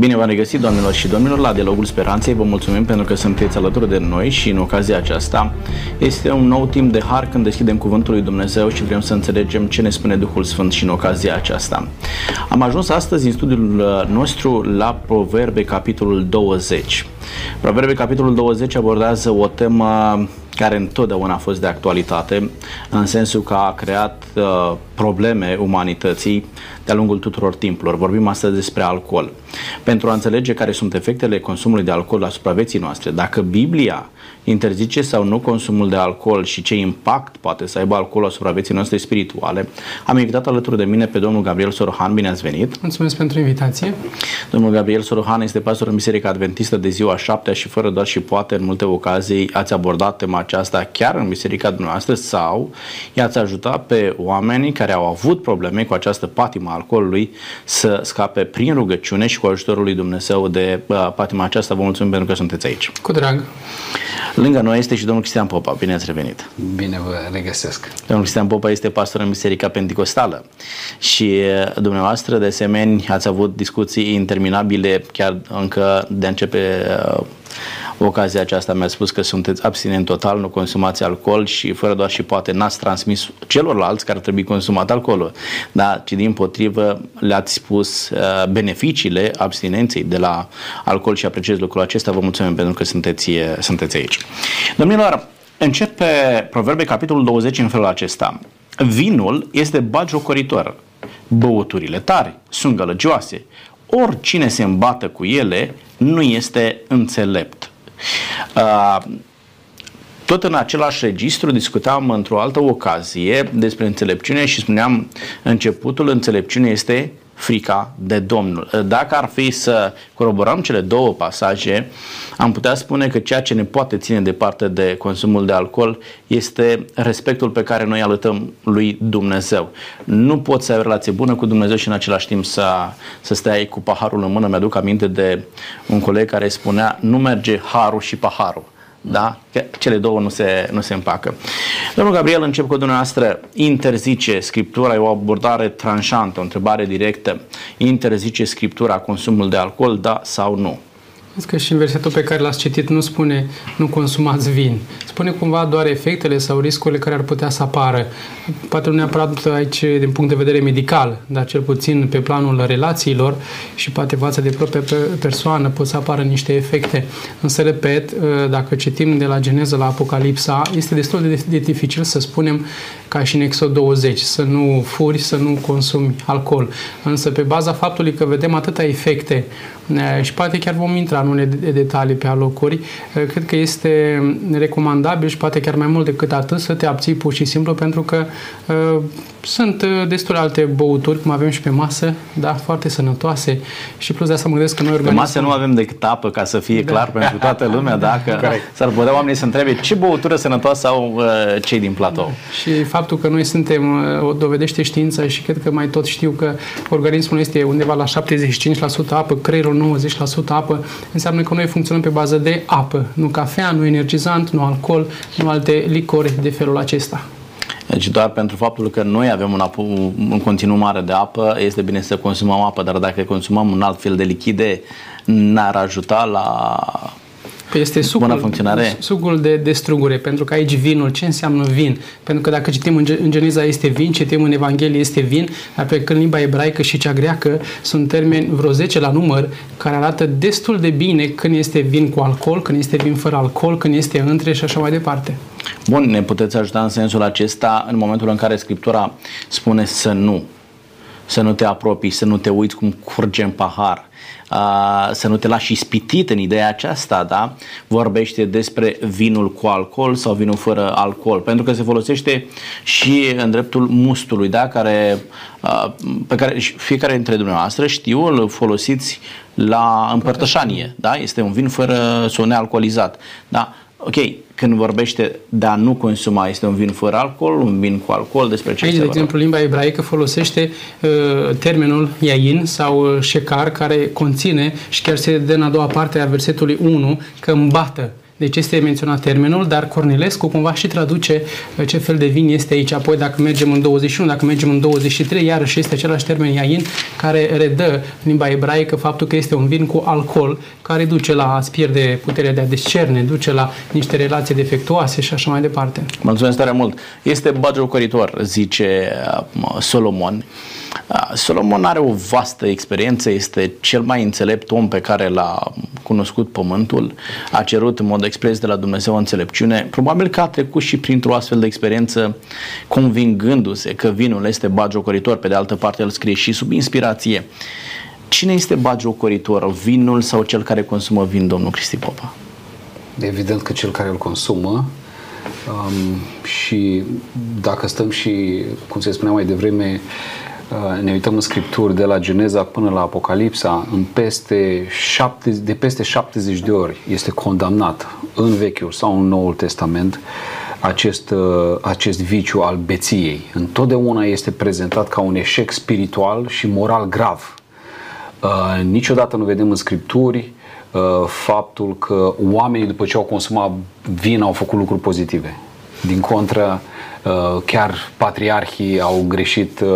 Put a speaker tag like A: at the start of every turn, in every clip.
A: Bine v-am regăsit, doamnelor și domnilor, la Dialogul Speranței. Vă mulțumim pentru că sunteți alături de noi și în ocazia aceasta este un nou timp de har când deschidem Cuvântul lui Dumnezeu și vrem să înțelegem ce ne spune Duhul Sfânt și în ocazia aceasta. Am ajuns astăzi în studiul nostru la Proverbe, capitolul 20. Proverbe, capitolul 20 abordează o temă care întotdeauna a fost de actualitate, în sensul că a creat uh, probleme umanității de-a lungul tuturor timpurilor. Vorbim astăzi despre alcool. Pentru a înțelege care sunt efectele consumului de alcool asupra vieții noastre, dacă Biblia interzice sau nu consumul de alcool și ce impact poate să aibă alcoolul asupra vieții noastre spirituale, am invitat alături de mine pe domnul Gabriel Sorohan. Bine ați venit!
B: Mulțumesc pentru invitație!
A: Domnul Gabriel Sorohan este pastor în Biserica Adventistă de ziua șaptea și fără doar și poate în multe ocazii ați abordat tema aceasta chiar în biserica dumneavoastră sau i-ați ajutat pe oamenii care au avut probleme cu această patimă alcoolului să scape prin rugăciune și cu ajutorul lui Dumnezeu de uh, patima aceasta. Vă mulțumim pentru că sunteți aici.
B: Cu drag!
A: Lângă noi este și domnul Cristian Popa. Bine ați revenit!
C: Bine vă regăsesc!
A: Domnul Cristian Popa este pastor în Biserica Pentecostală și dumneavoastră, de asemenea, ați avut discuții interminabile chiar încă de a începe ocazia aceasta mi-a spus că sunteți abstinent total, nu consumați alcool și fără doar și poate n-ați transmis celorlalți care ar trebui consumat alcoolul, da, ci din potrivă le-ați spus uh, beneficiile abstinenței de la alcool și apreciez lucrul acesta. Vă mulțumim pentru că sunteți, sunteți aici. Domnilor, începe Proverbe capitolul 20 în felul acesta. Vinul este bagiocoritor, băuturile tari sunt gălăgioase, oricine se îmbată cu ele nu este înțelept. Uh, tot în același registru discutam într-o altă ocazie despre înțelepciune și spuneam începutul înțelepciunii este frica de Domnul. Dacă ar fi să coroborăm cele două pasaje, am putea spune că ceea ce ne poate ține departe de consumul de alcool este respectul pe care noi alătăm lui Dumnezeu. Nu poți să ai o relație bună cu Dumnezeu și în același timp să, să stai cu paharul în mână. Mi-aduc aminte de un coleg care spunea nu merge harul și paharul da? Că cele două nu se, nu se împacă. Domnul Gabriel, încep cu dumneavoastră. Interzice Scriptura, e o abordare tranșantă, o întrebare directă. Interzice Scriptura consumul de alcool, da sau nu?
B: Că și în versetul pe care l-ați citit nu spune nu consumați vin. Spune cumva doar efectele sau riscurile care ar putea să apară. Poate nu neapărat aici din punct de vedere medical, dar cel puțin pe planul relațiilor și poate față de propria persoană pot să apară niște efecte. Însă, repet, dacă citim de la Geneză la Apocalipsa, este destul de, de dificil să spunem ca și în Exod 20, să nu furi, să nu consumi alcool. Însă pe baza faptului că vedem atâtea efecte și poate chiar vom intra în unele detalii pe alocuri, cred că este recomandabil și poate chiar mai mult decât atât să te abții pur și simplu pentru că uh, sunt destule alte băuturi, cum avem și pe masă, da, foarte sănătoase și plus de asta mă gândesc că noi
A: organismul... Pe masă nu avem decât apă, ca să fie da. clar pentru toată lumea, dacă s-ar putea oamenii să întrebe ce băutură sănătoasă au uh, cei din platou.
B: Da. Și faptul că noi suntem, uh, o dovedește știința și cred că mai tot știu că organismul este undeva la 75% apă, creierul 90% apă, înseamnă că noi funcționăm pe bază de apă, nu cafea, nu energizant, nu alcool, nu alte licori de felul acesta.
A: Deci doar pentru faptul că noi avem un, apă, un continuu mare de apă, este bine să consumăm apă, dar dacă consumăm un alt fel de lichide, n-ar ajuta la
B: Păi este sucul, bună funcționare. sucul de, de strugure, pentru că aici vinul, ce înseamnă vin? Pentru că dacă citim în, în Geneza este vin, citim în Evanghelie este vin, dar pe când limba ebraică și cea greacă sunt termeni vreo 10 la număr care arată destul de bine când este vin cu alcool, când este vin fără alcool, când este între și așa mai departe.
A: Bun, ne puteți ajuta în sensul acesta în momentul în care Scriptura spune să nu, să nu te apropii, să nu te uiți cum curge în pahar, să nu te lași ispitit în ideea aceasta, da? Vorbește despre vinul cu alcool sau vinul fără alcool, pentru că se folosește și în dreptul mustului, da? Care, pe care fiecare dintre dumneavoastră știu, îl folosiți la împărtășanie, da? Este un vin fără sau nealcoolizat, da? Ok, când vorbește de a nu consuma, este un vin fără alcool, un vin cu alcool, despre ce
B: Aici, de exemplu, limba ebraică folosește uh, termenul iain sau uh, șecar, care conține, și chiar se dă în a doua parte a versetului 1, că îmbată Deci este menționat termenul, dar Cornilescu cumva și traduce uh, ce fel de vin este aici. Apoi dacă mergem în 21, dacă mergem în 23, iarăși este același termen iain care redă în limba ebraică faptul că este un vin cu alcool care duce la a pierde puterea de a discerne, duce la niște relații defectuoase și așa mai departe.
A: Mulțumesc tare mult. Este bagiocoritor, zice uh, Solomon. Uh, Solomon are o vastă experiență, este cel mai înțelept om pe care l-a cunoscut pământul, a cerut în mod expres de la Dumnezeu înțelepciune. Probabil că a trecut și printr-o astfel de experiență convingându-se că vinul este bagiocoritor, pe de altă parte el scrie și sub inspirație. Cine este bagiocoritor, vinul sau cel care consumă vin, domnul Cristi Popa?
C: Evident că cel care îl consumă um, și dacă stăm și, cum se spunea mai devreme, uh, ne uităm în scripturi de la Geneza până la Apocalipsa, în peste șapte, de peste 70 de ori este condamnat în Vechiul sau în Noul Testament acest, uh, acest viciu al beției. Întotdeauna este prezentat ca un eșec spiritual și moral grav. Uh, niciodată nu vedem în scripturi uh, faptul că oamenii după ce au consumat vin au făcut lucruri pozitive. Din contră, uh, chiar patriarhii au greșit uh,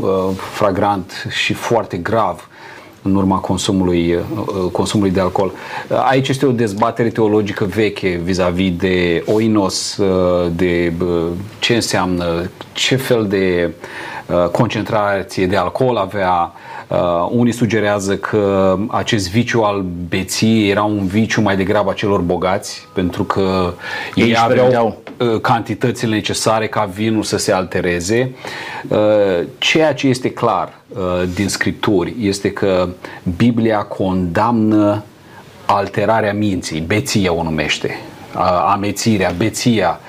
C: uh, fragrant și foarte grav în urma consumului, uh, consumului de alcool. Uh, aici este o dezbatere teologică veche vis-a-vis de oinos, uh, de ce înseamnă, ce fel de concentrație de alcool avea, Uh, unii sugerează că acest viciu al beției era un viciu mai degrabă a celor bogați, pentru că ei, ei aveau uh, cantitățile necesare ca vinul să se altereze. Uh, ceea ce este clar uh, din scripturi este că Biblia condamnă alterarea minții, beție o numește amețirea, beția.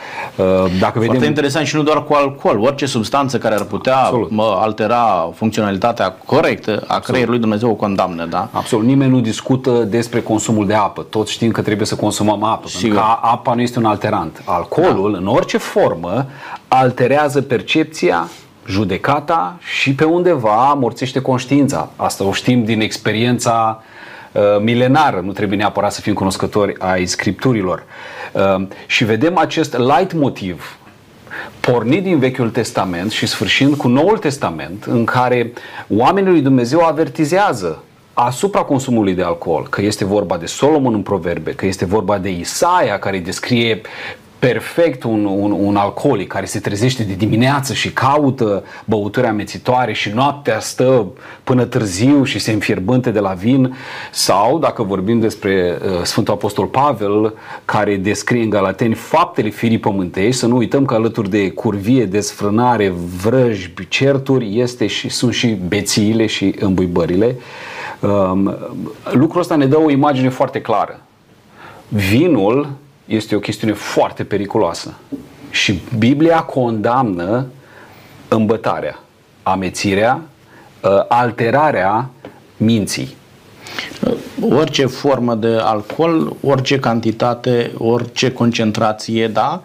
A: Dacă vedem... Foarte interesant și nu doar cu alcool, orice substanță care ar putea mă, altera funcționalitatea corectă a creierului Dumnezeu o condamnă, da?
C: Absolut. Nimeni nu discută despre consumul de apă. Toți știm că trebuie să consumăm apă, Sigur. pentru că apa nu este un alterant. Alcoolul, da. în orice formă, alterează percepția judecata și pe undeva morțește conștiința. Asta o știm din experiența uh, milenară, nu trebuie neapărat să fim cunoscători ai scripturilor. Ehm, și vedem acest light motiv pornit din Vechiul Testament și sfârșind cu Noul Testament, în care oamenii lui Dumnezeu avertizează asupra consumului de alcool, că este vorba de Solomon în proverbe, că este vorba de Isaia care descrie perfect un, un, un alcoolic care se trezește de dimineață și caută băuturi amețitoare și noaptea stă până târziu și se înfierbânte de la vin sau dacă vorbim despre uh, Sfântul Apostol Pavel care descrie în Galateni faptele firii pământești, să nu uităm că alături de curvie, desfrânare, vrăjbi, certuri este și, sunt și bețiile și îmbuibările. Um, lucrul ăsta ne dă o imagine foarte clară. Vinul este o chestiune foarte periculoasă. Și Biblia condamnă îmbătarea, amețirea, ă, alterarea minții.
A: Orice formă de alcool, orice cantitate, orice concentrație, da,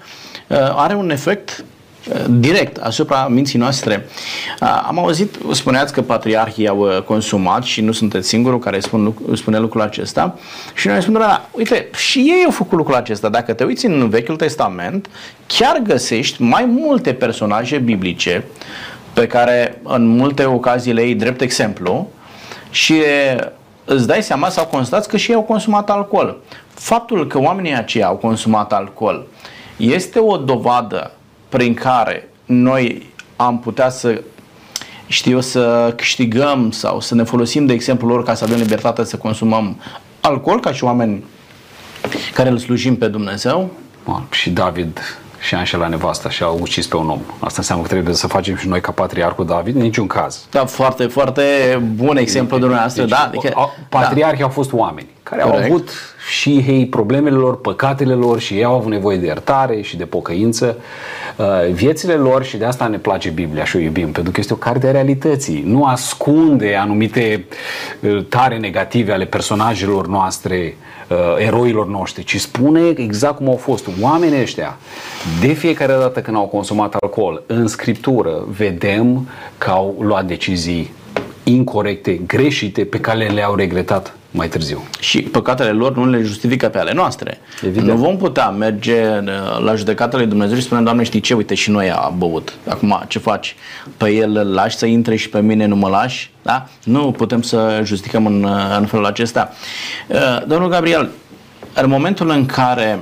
A: ă, are un efect direct asupra minții noastre. Am auzit, spuneați că patriarhii au uh, consumat și nu sunteți singurul care spun, spune lucrul acesta și noi spunem, da, uite, și ei au făcut lucrul acesta. Dacă te uiți în Vechiul Testament, chiar găsești mai multe personaje biblice pe care în multe ocazii le iei drept exemplu și îți dai seama sau constați că și ei au consumat alcool. Faptul că oamenii aceia au consumat alcool este o dovadă prin care noi am putea să știu să câștigăm sau să ne folosim de exemplu lor ca să avem libertatea să consumăm alcool ca și oameni care îl slujim pe Dumnezeu.
C: Bun. Și David și a înșelat nevasta și a ucis pe un om. Asta înseamnă că trebuie să facem și noi ca patriarhul David? În niciun caz.
A: Da, foarte, foarte bun exemplu de dumneavoastră. Deci, da, adică,
C: patriarhii da. au fost oameni care Corect. au avut și ei problemele lor, păcatele lor și ei au avut nevoie de iertare și de pocăință. Uh, viețile lor și de asta ne place Biblia și o iubim, pentru că este o carte a realității. Nu ascunde anumite uh, tare negative ale personajelor noastre, uh, eroilor noștri, ci spune exact cum au fost oamenii ăștia. De fiecare dată când au consumat alcool, în scriptură vedem că au luat decizii incorrecte, greșite, pe care le-au regretat mai târziu.
A: Și păcatele lor nu le justifică pe ale noastre.
C: Evident.
A: Nu vom putea merge uh, la judecata lui Dumnezeu și spune, Doamne, știi ce, uite și noi a băut. Acum, ce faci? Pe el îl lași să intre și pe mine nu mă lași? Da? Nu putem să justificăm în, uh, în felul acesta. Uh, Domnul Gabriel, în momentul în care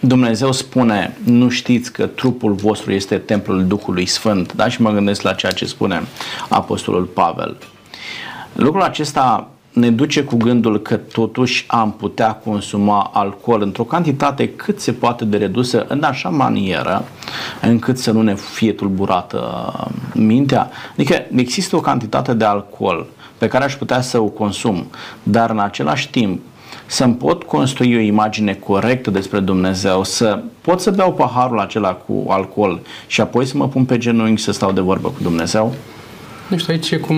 A: Dumnezeu spune, nu știți că trupul vostru este templul Duhului Sfânt, da? Și mă gândesc la ceea ce spune Apostolul Pavel. Lucrul acesta ne duce cu gândul că totuși am putea consuma alcool într-o cantitate cât se poate de redusă în așa manieră încât să nu ne fie tulburată mintea. Adică există o cantitate de alcool pe care aș putea să o consum, dar în același timp să-mi pot construi o imagine corectă despre Dumnezeu, să pot să beau paharul acela cu alcool și apoi să mă pun pe genunchi să stau de vorbă cu Dumnezeu?
B: Nu știu, aici cum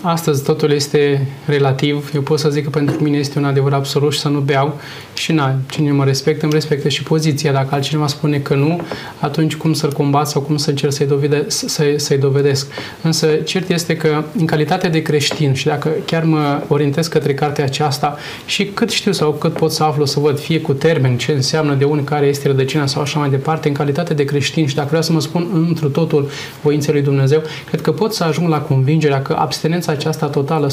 B: astăzi totul este relativ, eu pot să zic că pentru mine este un adevăr absolut și să nu beau și na, cine mă respectă, îmi respectă și poziția. Dacă altcineva spune că nu, atunci cum să-l combat sau cum să încerc să-i, dovede, să, să-i dovedesc. Însă cert este că în calitate de creștin și dacă chiar mă orientez către cartea aceasta și cât știu sau cât pot să aflu, să văd fie cu termen ce înseamnă de unde care este rădăcina sau așa mai departe, în calitate de creștin și dacă vreau să mă spun întru totul voinței lui Dumnezeu, cred că pot să ajung la convingerea că abstinența aceasta totală,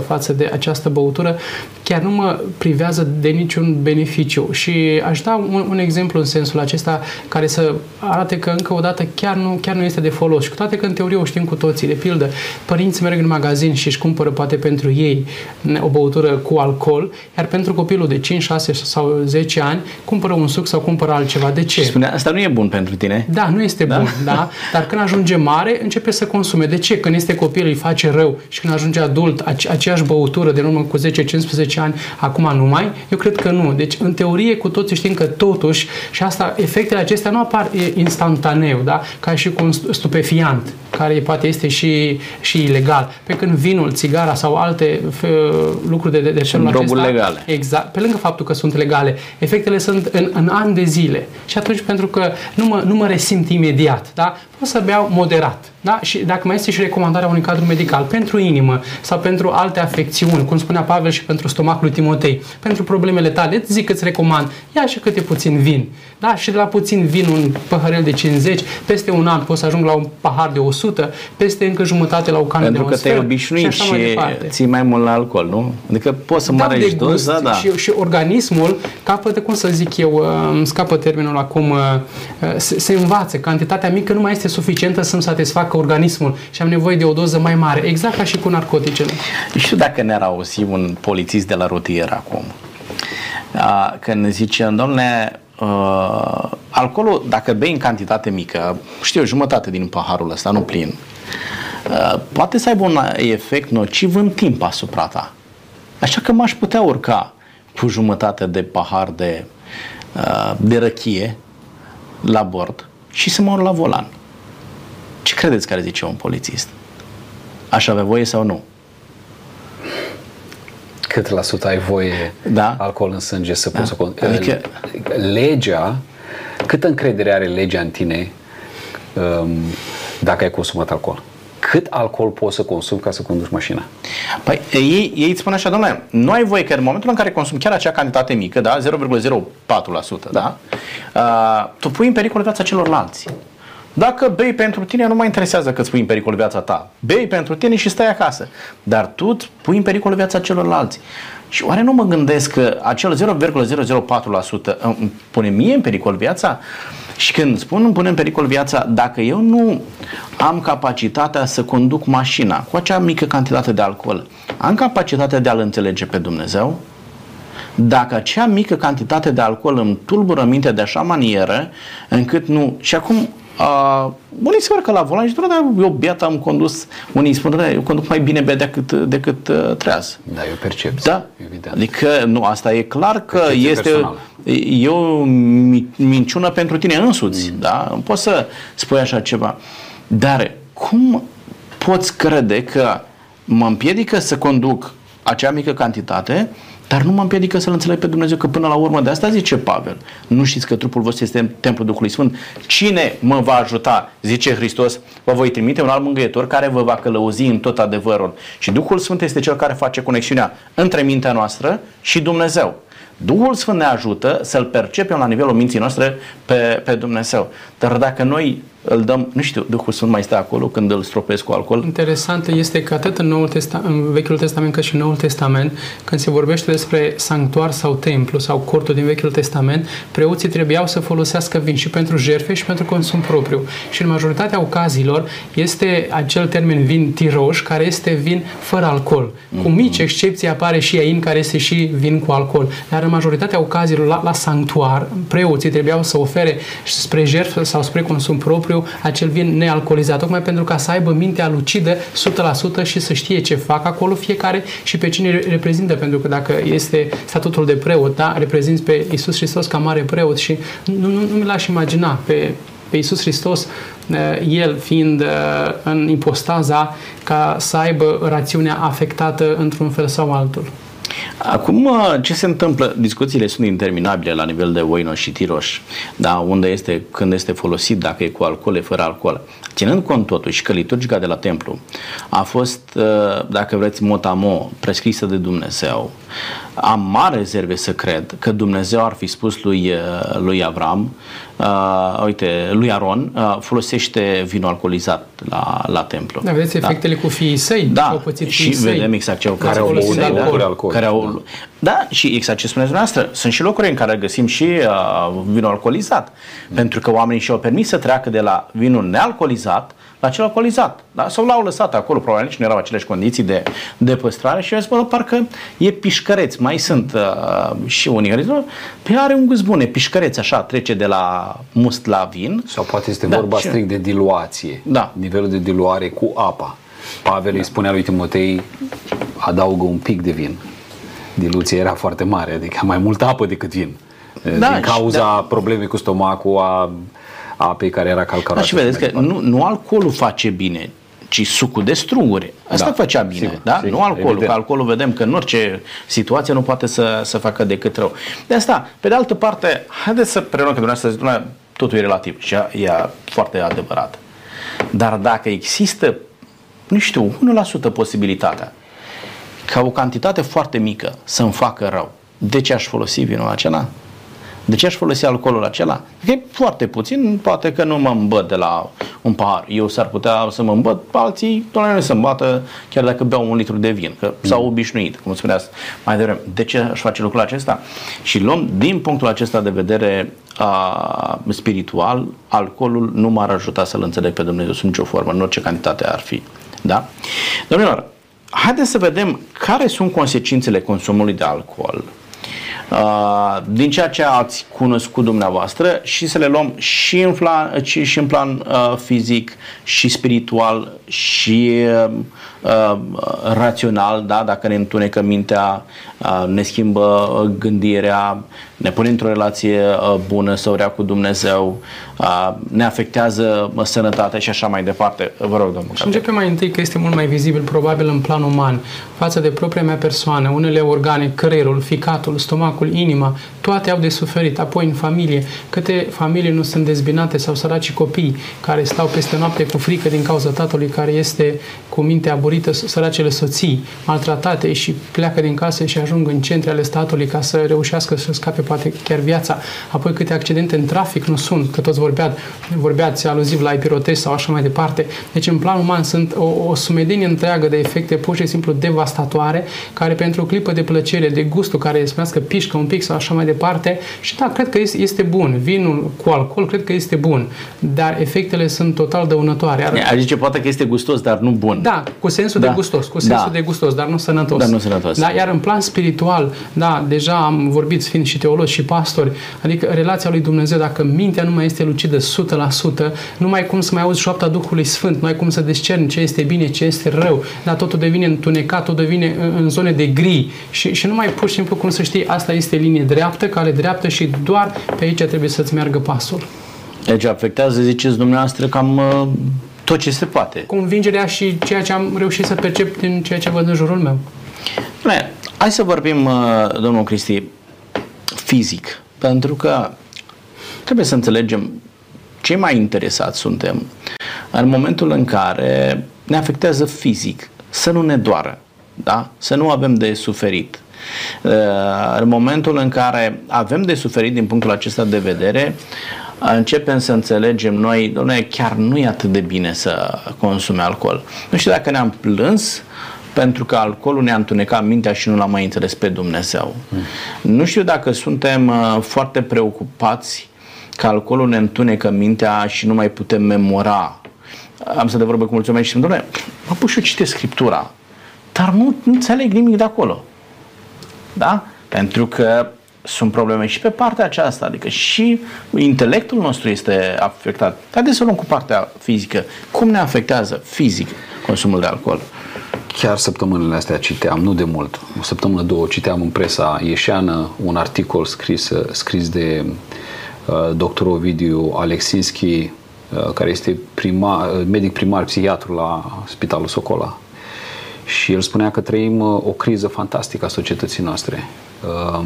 B: 100% față de această băutură, chiar nu mă privează de niciun beneficiu. Și aș da un, un exemplu în sensul acesta care să arate că încă o dată chiar nu, chiar nu este de folos. Și cu toate că în teorie o știm cu toții, de pildă, părinții merg în magazin și își cumpără poate pentru ei o băutură cu alcool, iar pentru copilul de 5, 6 sau 10 ani cumpără un suc sau cumpără altceva. De ce?
A: Și spune, asta nu e bun pentru tine.
B: Da, nu este da? bun, da? Dar când ajunge mare, începe să consume. De ce? Când când este copil îi face rău și când ajunge adult aceeași băutură de urmă cu 10-15 ani, acum nu mai? Eu cred că nu. Deci, în teorie, cu toții știm că totuși, și asta, efectele acestea nu apar instantaneu, da? ca și cu un stupefiant care poate este și, și ilegal. Pe când vinul, țigara sau alte f- lucruri de, de, de felul acesta...
A: legale.
B: Exact. Pe lângă faptul că sunt legale, efectele sunt în, în ani de zile. Și atunci, pentru că nu mă, nu mă resimt imediat, da? pot să beau moderat. Da? Și dacă mai este și recomandarea unui cadru medical pentru inimă sau pentru alte afecțiuni, cum spunea Pavel și pentru stomacul lui Timotei, pentru problemele tale, îți zic că îți recomand, ia și câte puțin vin. Da? Și de la puțin vin un paharel de 50, peste un an poți să ajung la un pahar de 100, peste încă jumătate la o cană
A: Pentru
B: de
A: că
B: un
A: te-ai obișnuit și, și ții mai mult la alcool, nu? Adică poți să
B: da,
A: mărești doza, da.
B: Și, și organismul capătă, cum să zic eu, uh, îmi scapă termenul acum, uh, se, se învață. Cantitatea mică nu mai este suficientă să-mi satisfacă organismul și am nevoie de o doză mai mare, exact ca și cu narcoticele.
A: Știu dacă ne-ar auzi un polițist de la rutier acum, când zice, domnule, uh, alcoolul, dacă bei în cantitate mică, știu, jumătate din paharul ăsta, nu plin, uh, poate să aibă un efect nociv în timp asupra ta. Așa că m-aș putea urca cu jumătate de pahar de, uh, de răchie la bord și să mor la volan. Ce credeți care zice un polițist? Aș avea voie sau nu?
C: Cât la sută ai voie
A: da.
C: alcool în sânge să poți da. să... Adică... Legea, câtă încredere are legea în tine um, dacă ai consumat alcool? Cât alcool poți să consumi ca să conduci mașina?
A: Păi ei, ei îți spun așa, domnule, nu ai voie că în momentul în care consumi chiar acea cantitate mică, da, 0,04%, da, da uh, tu pui în pericol viața celorlalți. Dacă bei pentru tine, nu mai interesează că îți pui în pericol viața ta. Bei pentru tine și stai acasă. Dar tu pui în pericol viața celorlalți. Și oare nu mă gândesc că acel 0,004% îmi pune mie în pericol viața? Și când spun îmi pune în pericol viața, dacă eu nu am capacitatea să conduc mașina cu acea mică cantitate de alcool, am capacitatea de a-L înțelege pe Dumnezeu? Dacă acea mică cantitate de alcool îmi tulbură mintea de așa manieră, încât nu... Și acum Uh, unii se urcă la volan și dar eu beat am condus, unii spun, eu conduc mai bine bea decât, decât uh, treaz.
C: Da, eu percepție,
A: da? evident. Adică, nu, asta e clar că percepție este personală. e o minciună pentru tine însuți, mm. da? Poți să spui așa ceva. Dar cum poți crede că mă împiedică să conduc acea mică cantitate Dar nu mă împiedică să-L înțeleg pe Dumnezeu că până la urmă de asta zice Pavel. Nu știți că trupul vostru este templul Duhului Sfânt? Cine mă va ajuta, zice Hristos, vă voi trimite un alt mângâietor care vă va călăuzi în tot adevărul. Și Duhul Sfânt este cel care face conexiunea între mintea noastră și Dumnezeu. Duhul Sfânt ne ajută să-L percepem la nivelul minții noastre pe, pe Dumnezeu. Dar dacă noi îl dăm, nu știu, Duhul Sfânt mai stă acolo când îl stropesc cu alcool.
B: Interesant este că atât în, Noul Testa- în Vechiul Testament cât și în Noul Testament, când se vorbește despre sanctuar sau templu sau cortul din Vechiul Testament, preoții trebuiau să folosească vin și pentru jerfe și pentru consum propriu. Și în majoritatea ocaziilor este acel termen vin tiroș, care este vin fără alcool. Mm-hmm. Cu mici excepții apare și ain, care este și vin cu alcool. Dar în majoritatea ocaziilor, la, la sanctuar, preoții trebuiau să ofere spre jertfă sau spre consum propriu propriu acel vin nealcoolizat, tocmai pentru ca să aibă mintea lucidă 100% și să știe ce fac acolo fiecare și pe cine reprezintă, pentru că dacă este statutul de preot, da, reprezinți pe Isus Hristos ca mare preot și nu, nu, nu mi l-aș imagina pe pe Iisus Hristos, eh, El fiind eh, în impostaza ca să aibă rațiunea afectată într-un fel sau altul.
A: Acum, ce se întâmplă? Discuțiile sunt interminabile la nivel de Oino și Tiroș, da? unde este, când este folosit, dacă e cu alcool, e fără alcool. Ținând cont totuși că liturgica de la templu a fost, uh, dacă vreți, motamo, prescrisă de Dumnezeu, am mare rezerve să cred că Dumnezeu ar fi spus lui, uh, lui Avram, uh, uite, lui Aron, uh, folosește vinul alcoolizat la, la templu.
B: Da, vedeți da. efectele cu fiii săi,
A: da. au pățit și
B: fiii
A: vedem exact ce au
C: care au băut
A: da,
C: alcool. alcool.
A: Care au, da, și exact ce spuneți dumneavoastră, sunt și locuri în care găsim și uh, vinul alcoolizat, mm. pentru că oamenii și-au permis să treacă de la vinul nealcoolizat la cel alcoolizat. Da? Sau l-au lăsat acolo, probabil nici nu erau aceleași condiții de, de păstrare și eu zis, bă, parcă e pișcăreț. Mai sunt uh, și unii care zic, pe are un gust bun, e pișcăreț, așa, trece de la must la vin.
C: Sau poate este da, vorba și... strict de diluație.
A: Da.
C: Nivelul de diluare cu apa. Pavel da. îi spunea lui Timotei, adaugă un pic de vin. Diluția era foarte mare, adică mai multă apă decât vin. Da, din cauza da. problemei cu stomacul, a apei care era calcarată.
A: Da, și vedeți că nu, nu alcoolul face bine, ci sucul de struguri. Asta da, făcea bine, sigur, da? Sigur, nu alcoolul, evident. că alcoolul vedem că în orice situație nu poate să, să facă decât rău. De asta, pe de altă parte, haideți să preluăm că dumneavoastră zice, totul e relativ și e foarte adevărat. Dar dacă există, nu știu, 1% posibilitatea ca o cantitate foarte mică să-mi facă rău, de ce aș folosi vinul acela? De ce aș folosi alcoolul acela? E foarte puțin, poate că nu mă îmbăt de la un pahar. Eu s-ar putea să mă îmbăt, alții doamne, nu să îmbată chiar dacă beau un litru de vin, că s-au mm. obișnuit, cum spuneați mai devreme. De ce aș face lucrul acesta? Și luăm din punctul acesta de vedere a, spiritual, alcoolul nu m-ar ajuta să-L înțeleg pe Dumnezeu sub nicio formă, în orice cantitate ar fi. Da? Domnilor, haideți să vedem care sunt consecințele consumului de alcool Uh, din ceea ce ați cunoscut dumneavoastră și să le luăm și în plan, și, și în plan uh, fizic și spiritual și uh, uh, rațional, da? dacă ne întunecă mintea, uh, ne schimbă gândirea, ne pune într-o relație uh, bună sau rea cu Dumnezeu, uh, ne afectează uh, sănătatea și așa mai departe. Vă rog, domnul.
B: Și începem mai întâi că este mult mai vizibil, probabil, în plan uman, față de propria mea persoană, unele organe, creierul, ficatul, stomacul, inima, toate au de suferit. Apoi, în familie, câte familii nu sunt dezbinate sau săraci copii care stau peste noapte cu frică din cauza tatălui care este cu mintea aburită, săracele soții, maltratate și pleacă din casă și ajung în centre ale statului ca să reușească să scape poate chiar viața. Apoi câte accidente în trafic nu sunt, că toți vorbeați, vorbeați aluziv la epirotest sau așa mai departe. Deci în plan uman sunt o, o sumedenie întreagă de efecte pur și simplu devastatoare, care pentru o clipă de plăcere, de gustul care spuneați că pișcă un pic sau așa mai departe, și da, cred că este, este bun. Vinul cu alcool cred că este bun, dar efectele sunt total dăunătoare.
A: Ar... Zice, poate că este gustos, dar nu bun.
B: Da, cu sensul da. de gustos, cu sensul da. de gustos, dar nu sănătos.
A: Dar nu sănătos.
B: Da, iar în plan spiritual, da, deja am vorbit fiind și teologi și pastori, adică relația lui Dumnezeu, dacă mintea nu mai este lucidă 100%, nu mai cum să mai auzi șoapta Duhului Sfânt, nu ai cum să discerni ce este bine, ce este rău, dar totul devine întunecat, totul devine în zone de gri și, și nu mai pur și simplu cum să știi, asta este linie dreaptă, cale dreaptă și doar pe aici trebuie să-ți meargă pasul.
A: Deci afectează, ziceți dumneavoastră, cam uh, tot ce se poate.
B: Convingerea și ceea ce am reușit să percep din ceea ce văd în jurul meu.
A: Ne, Hai să vorbim, uh, domnul Cristi, fizic, pentru că trebuie să înțelegem cei mai interesați suntem în momentul în care ne afectează fizic, să nu ne doară, da? să nu avem de suferit. Uh, în momentul în care avem de suferit din punctul acesta de vedere, începem să înțelegem noi, domnule, chiar nu e atât de bine să consume alcool. Nu știu dacă ne-am plâns pentru că alcoolul ne-a întunecat mintea și nu l-am mai înțeles pe Dumnezeu. Mm. Nu știu dacă suntem uh, foarte preocupați că alcoolul ne întunecă mintea și nu mai putem memora. Am să de vorbă cu mulți oameni și spun, domnule, mă pus și eu citesc Scriptura, dar nu, nu înțeleg nimic de acolo. Da? Pentru că sunt probleme și pe partea aceasta, adică și intelectul nostru este afectat. Haideți să luăm cu partea fizică. Cum ne afectează fizic consumul de alcool?
C: Chiar săptămânile astea citeam, nu de mult, o săptămână, două, citeam în presa ieșeană un articol scris, scris de uh, dr. Ovidiu Alexinski, uh, care este primar, uh, medic primar psihiatru la Spitalul Socola. Și el spunea că trăim uh, o criză fantastică a societății noastre. Uh,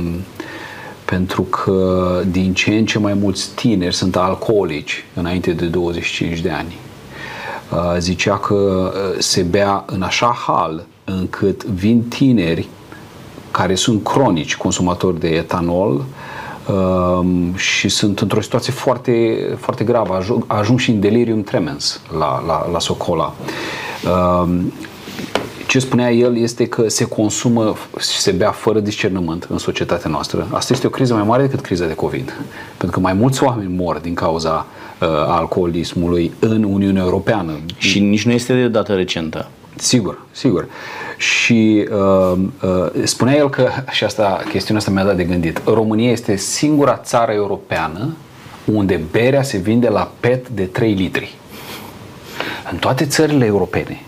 C: pentru că din ce în ce mai mulți tineri sunt alcoolici înainte de 25 de ani. Uh, zicea că uh, se bea în așa hal încât vin tineri care sunt cronici consumatori de etanol um, și sunt într-o situație foarte, foarte gravă. Ajung, ajung și în delirium tremens la, la, la Socola. Um, ce spunea el este că se consumă și se bea fără discernământ în societatea noastră. Asta este o criză mai mare decât criza de COVID. Pentru că mai mulți oameni mor din cauza uh, alcoolismului în Uniunea Europeană.
A: Și nici nu este de dată recentă.
C: Sigur, sigur. Și uh, uh, spunea el că, și asta, chestiunea asta mi-a dat de gândit, România este singura țară europeană unde berea se vinde la pet de 3 litri. În toate țările europene,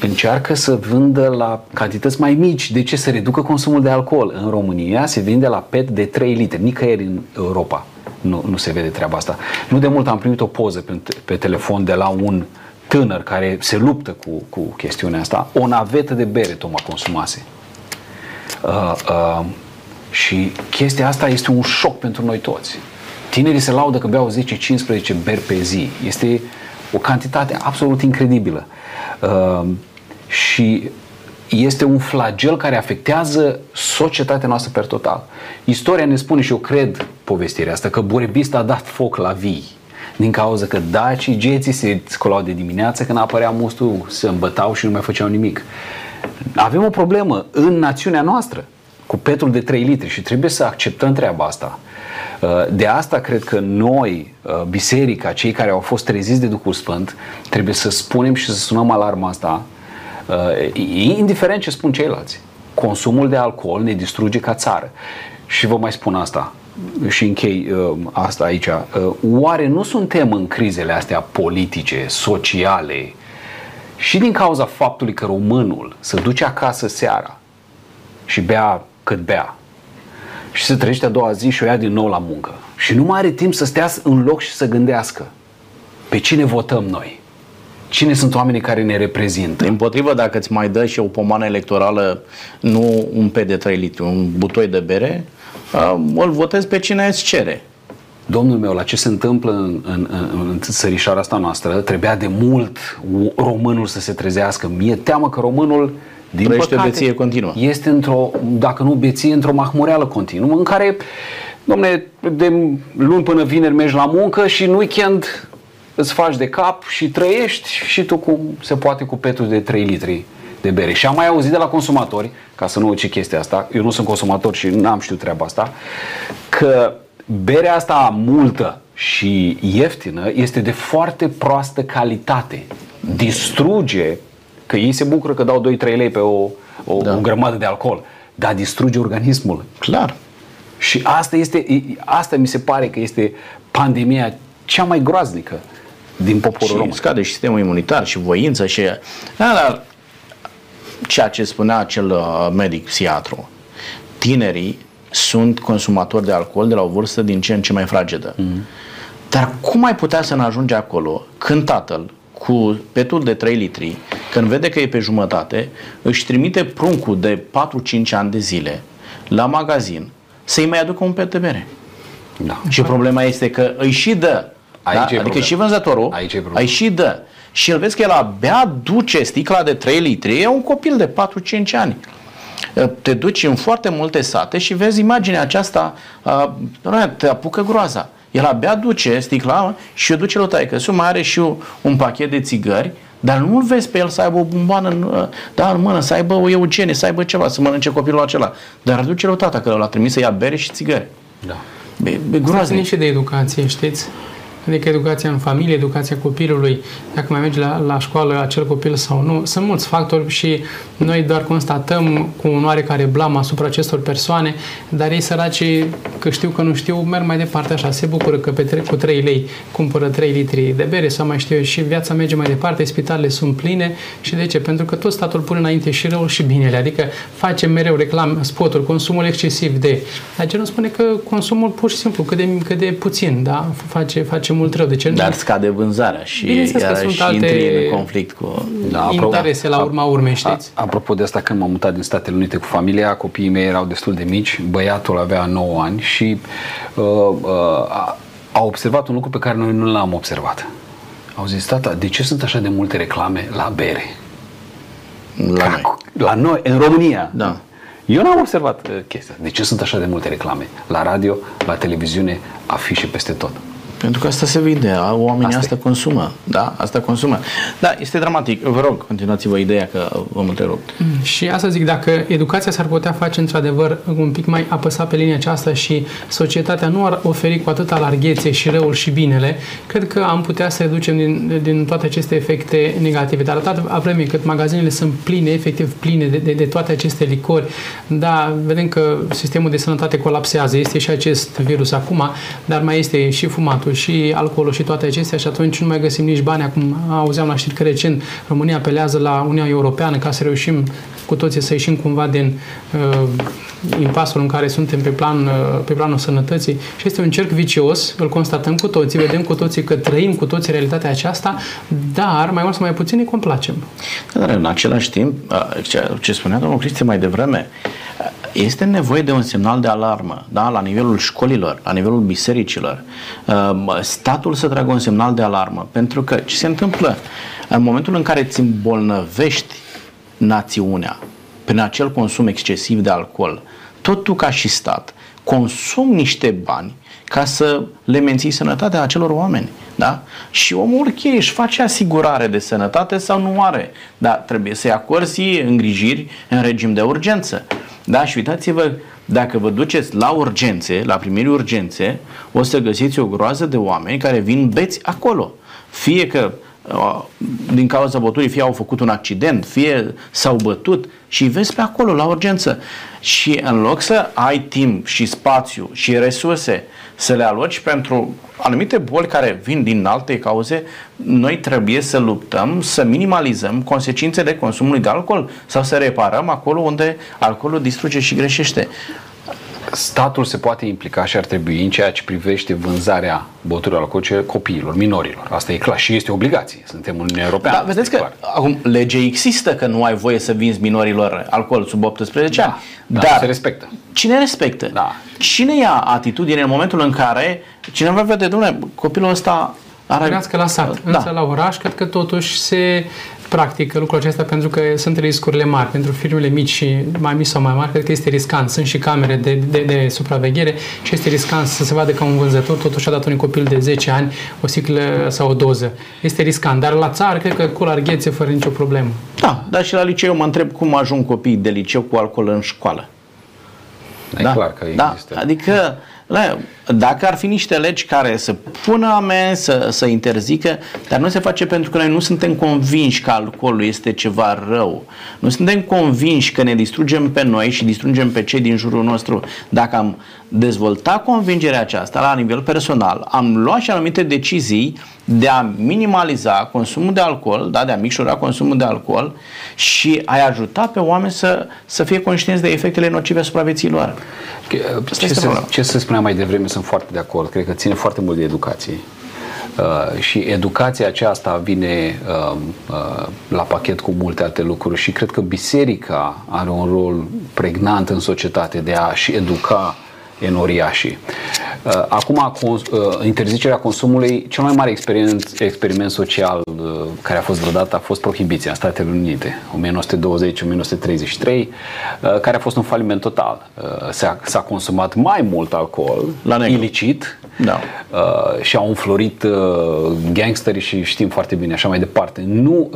C: încearcă să vândă la cantități mai mici. De ce? Să reducă consumul de alcool. În România se vinde la PET de 3 litri. Nicăieri în Europa nu, nu se vede treaba asta. Nu de mult am primit o poză pe, pe telefon de la un tânăr care se luptă cu, cu chestiunea asta. O navetă de bere tocmai consumase. Uh, uh, și chestia asta este un șoc pentru noi toți. Tinerii se laudă că beau 10-15 beri pe zi. Este o cantitate absolut incredibilă. Uh, și este un flagel care afectează societatea noastră per total. Istoria ne spune și eu cred povestirea asta că Burebist a dat foc la vii din cauza că dacii, geții se scolau de dimineață când apărea mustul, se îmbătau și nu mai făceau nimic. Avem o problemă în națiunea noastră cu petrol de 3 litri și trebuie să acceptăm treaba asta. Uh, de asta cred că noi, uh, biserica, cei care au fost treziți de Duhul Sfânt, trebuie să spunem și să sunăm alarma asta Uh, indiferent ce spun ceilalți. Consumul de alcool ne distruge ca țară. Și vă mai spun asta și închei uh, asta aici. Uh, oare nu suntem în crizele astea politice, sociale și din cauza faptului că românul se duce acasă seara și bea cât bea și se trăiește a doua zi și o ia din nou la muncă și nu mai are timp să stea în loc și să gândească pe cine votăm noi Cine sunt oamenii care ne reprezintă?
A: Împotrivă, dacă îți mai dă și o pomană electorală, nu un pe de 3 litri, un butoi de bere, îl votezi pe cine îți cere.
C: Domnul meu, la ce se întâmplă în, în, în, în țărișoara asta noastră, trebuia de mult românul să se trezească. Mie teamă că românul din
A: Trăiește
C: păcate,
A: beție continuă.
C: Este într-o, dacă nu beție, într-o mahmureală continuă, în care, domne, de luni până vineri mergi la muncă și în weekend îți faci de cap și trăiești și tu cum se poate cu petul de 3 litri de bere. Și am mai auzit de la consumatori, ca să nu uci chestia asta, eu nu sunt consumator și n-am știut treaba asta, că berea asta multă și ieftină este de foarte proastă calitate. Distruge, că ei se bucură că dau 2-3 lei pe o, o, da. o grămadă de alcool, dar distruge organismul.
A: Clar.
C: Și asta este, asta mi se pare că este pandemia cea mai groaznică din poporul
A: și
C: român.
A: scade și sistemul imunitar și voința și... Da, dar ceea ce spunea acel uh, medic psiatru, tinerii sunt consumatori de alcool de la o vârstă din ce în ce mai fragedă. Mm. Dar cum ai putea să ne ajunge acolo când tatăl cu petul de 3 litri când vede că e pe jumătate, își trimite pruncul de 4-5 ani de zile la magazin să-i mai aducă un pet de bere.
C: Da.
A: Și problema este că îi și dă.
C: Aici
A: da?
C: e
A: Adică
C: problema.
A: și vânzătorul
C: Aici e problema.
A: îi și dă. Și îl vezi că el abia duce sticla de 3 litri, e un copil de 4-5 ani. Te duci în foarte multe sate și vezi imaginea aceasta, a, doamne, te apucă groaza. El abia duce sticla și o duce la taică. mai are și un pachet de țigări, dar nu-l vezi pe el să aibă o bomboană în, da, în mână, să aibă o eugenie, să aibă ceva, să mănânce copilul acela. Dar duce la tata, că l-a trimis să ia bere și țigări.
C: Da.
A: E, e
B: Asta ține
A: groaznic.
B: și de educație, știți? Adică educația în familie, educația copilului, dacă mai merge la, la școală acel copil sau nu. Sunt mulți factori și noi doar constatăm cu un oarecare blam asupra acestor persoane, dar ei săraci, că știu că nu știu, merg mai departe așa, se bucură că pe tre- cu 3 lei cumpără 3 litri de bere sau mai știu eu și viața merge mai departe, spitalele sunt pline și de ce? Pentru că tot statul pune înainte și răul și binele, adică face mereu reclam, spoturi, consumul excesiv de... Dar ce nu spune că consumul pur și simplu, cât de, cât de puțin, da? Face, face mult rău. De ce
A: Dar scade vânzarea și
B: Bineînțeles că
A: iarăși
B: sunt alte
A: intri în conflict cu...
C: Da, apropo-
B: interese la urma urmei, știți?
C: A, apropo de asta, când m-am mutat din Statele Unite cu familia, copiii mei erau destul de mici, băiatul avea 9 ani și uh, uh, a, a observat un lucru pe care noi nu l-am observat. Au zis, tata, de ce sunt așa de multe reclame la bere?
A: La noi.
C: La noi, în România.
A: Da.
C: Eu n-am observat uh, chestia. De ce sunt așa de multe reclame? La radio, la televiziune, afișe peste tot.
A: Pentru că asta se vinde, a- oamenii
C: Asta
A: asta,
C: e.
A: consumă. Da, asta consumă. Da, este dramatic. Vă rog, continuați-vă ideea că v-am întrerupt.
B: Și asta zic, dacă educația s-ar putea face într-adevăr un pic mai apăsat pe linia aceasta și societatea nu ar oferi cu atâta larghețe și răul și binele, cred că am putea să reducem din, din toate aceste efecte negative. Dar atât vreme cât magazinele sunt pline, efectiv pline de, de, de toate aceste licori, da, vedem că sistemul de sănătate colapsează, este și acest virus acum, dar mai este și fumatul, și alcoolul și toate acestea și atunci nu mai găsim nici bani. Acum auzeam la știri că recent România apelează la Uniunea Europeană ca să reușim cu toții să ieșim cumva din uh, impasul în care suntem pe, plan, uh, pe planul sănătății și este un cerc vicios, îl constatăm cu toții, vedem cu toții că trăim cu toții realitatea aceasta, dar mai mult sau mai puțin îi complacem.
A: Dar în același timp, a, ce- ce spunea domnul Cristi mai devreme, a, este nevoie de un semnal de alarmă, da? la nivelul școlilor, la nivelul bisericilor. A, Statul să tragă un semnal de alarmă, pentru că ce se întâmplă în momentul în care îți îmbolnăvești națiunea prin acel consum excesiv de alcool, tot tu ca și stat consumi niște bani ca să le menții sănătatea acelor oameni. Da? Și omul cheie își face asigurare de sănătate sau nu are. Dar trebuie să-i acorzi îngrijiri în regim de urgență. Da? Și uitați-vă, dacă vă duceți la urgențe, la primiri urgențe, o să găsiți o groază de oameni care vin beți acolo. Fie că uh, din cauza băuturii fie au făcut un accident, fie s-au bătut și îi vezi pe acolo la urgență. Și în loc să ai timp și spațiu și resurse să le aloci pentru anumite boli care vin din alte cauze, noi trebuie să luptăm, să minimalizăm consecințele consumului de alcool sau să reparăm acolo unde alcoolul distruge și greșește.
C: Statul se poate implica și ar trebui în ceea ce privește vânzarea băuturilor alcoolice copiilor, minorilor. Asta e clar și este obligație. Suntem în Uniunea Europeană.
A: Da, vedeți
C: asta
A: că
C: e clar.
A: acum legea există că nu ai voie să vinzi minorilor alcool sub 18 ani.
C: da,
A: dar
C: se respectă.
A: Cine respectă?
C: Da.
A: Cine ia atitudine în momentul în care cineva vede, domnule, copilul ăsta are...
B: Spuneați că la sat, însă
A: Da.
B: la oraș cred că totuși se practică lucrul acesta pentru că sunt riscurile mari. Pentru firmele mici și mai mici sau mai mari, cred că este riscant. Sunt și camere de, de, de supraveghere și este riscant să se vadă că un vânzător totuși a dat unui copil de 10 ani o sticlă sau o doză. Este riscant, dar la țară cred că cu larghețe fără nicio problemă.
A: Da, dar și la liceu mă întreb cum ajung copiii de liceu cu alcool în școală.
C: E clar că
A: da.
C: există.
A: Adică, la, dacă ar fi niște legi care să pună amenzi, să, să interzică, dar nu se face pentru că noi nu suntem convinși că alcoolul este ceva rău. Nu suntem convinși că ne distrugem pe noi și distrugem pe cei din jurul nostru. Dacă am dezvoltat convingerea aceasta la nivel personal, am luat și anumite decizii de a minimaliza consumul de alcool, da, de a micșora consumul de alcool și a ajuta pe oameni să, să fie conștienți de efectele nocive asupra vieții lor.
C: Ce
A: este
C: se,
A: problema.
C: ce se spunea mai devreme, sunt foarte de acord. Cred că ține foarte mult de educație. Uh, și educația aceasta vine uh, uh, la pachet cu multe alte lucruri și cred că biserica are un rol pregnant în societate de a și educa enoriașii. Uh, acum, uh, interzicerea consumului, cel mai mare experiment, experiment social uh, care a fost vreodată a fost prohibiția în Statele Unite, 1920-1933, care a fost un faliment total. S-a, s-a consumat mai mult alcool, La ilicit, da. și au înflorit gangsterii și știm foarte bine așa mai departe. Nu,